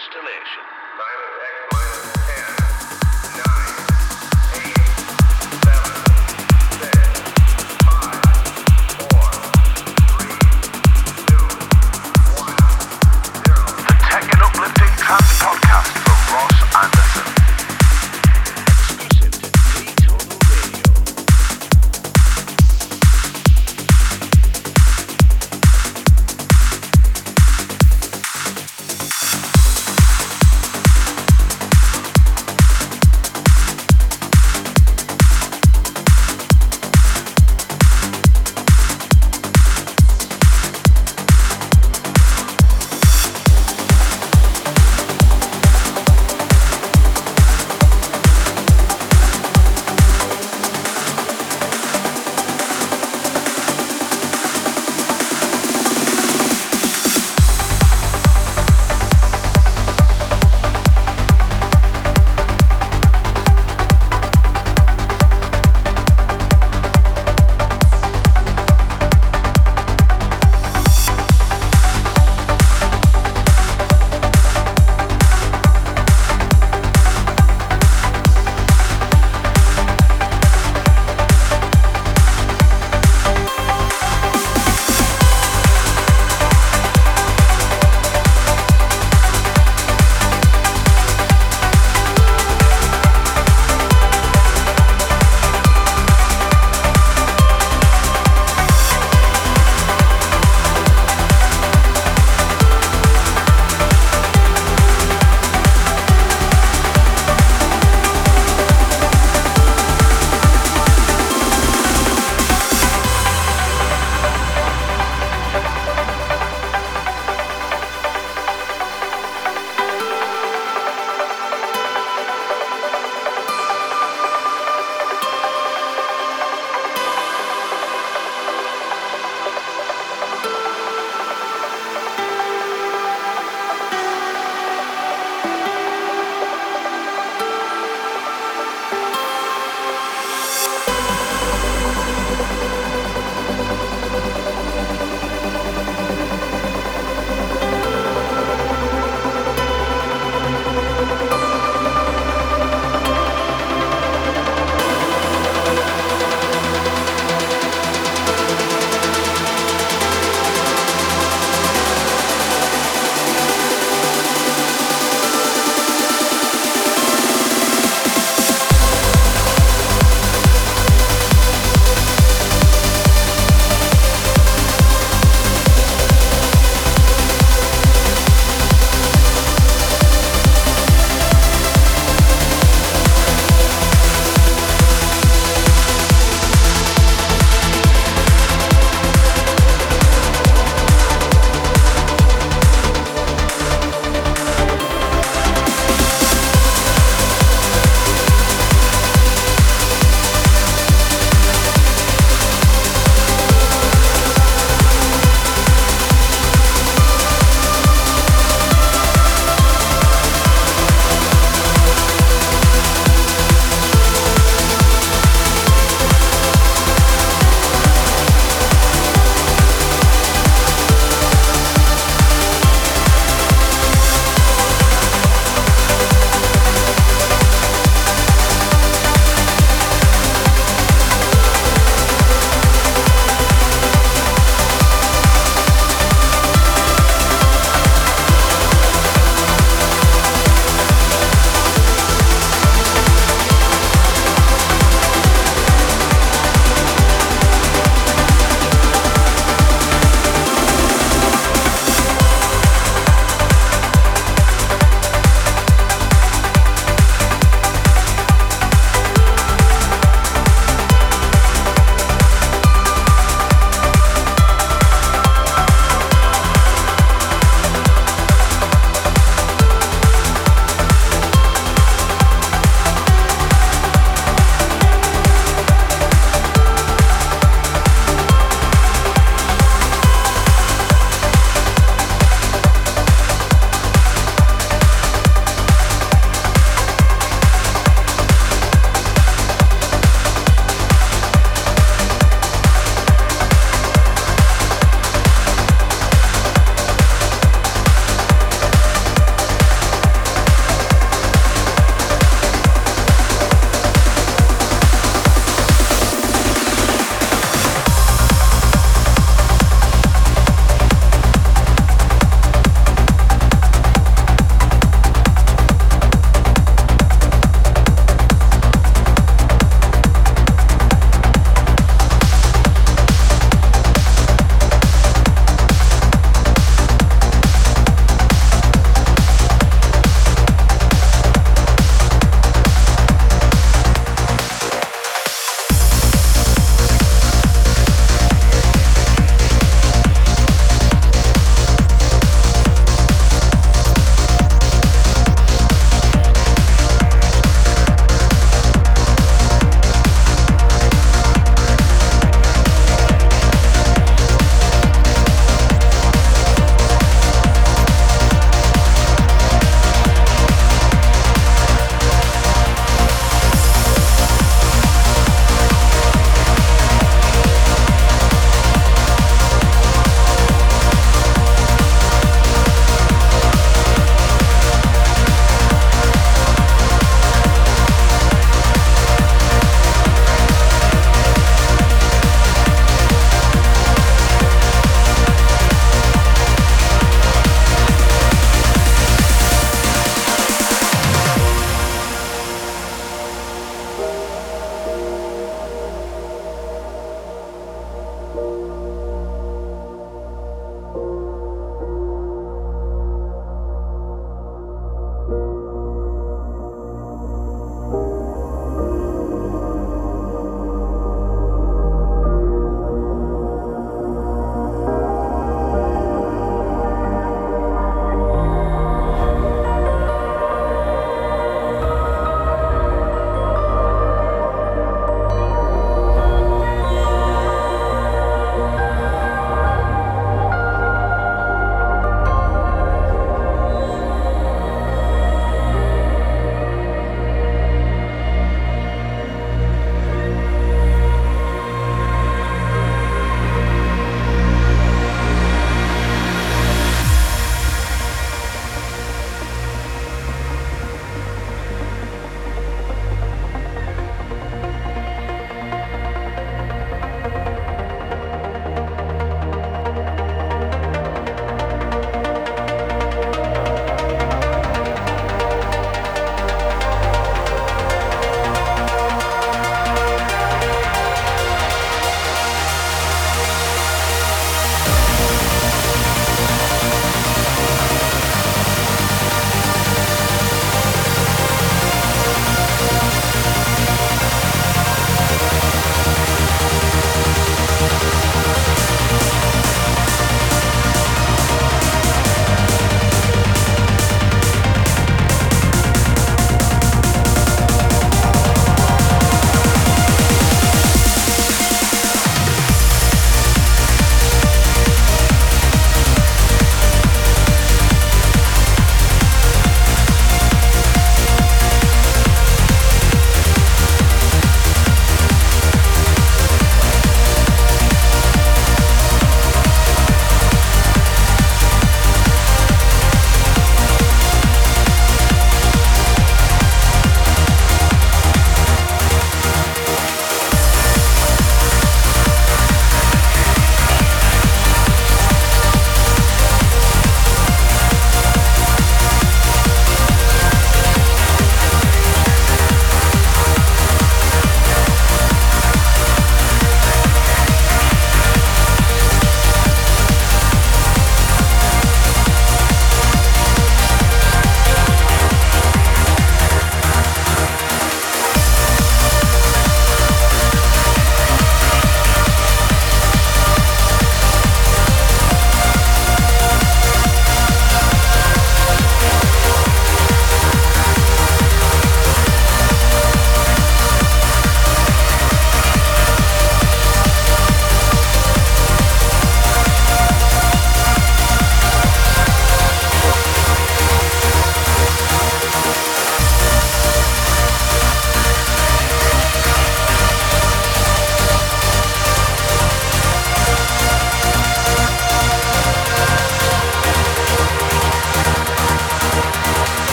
Installation.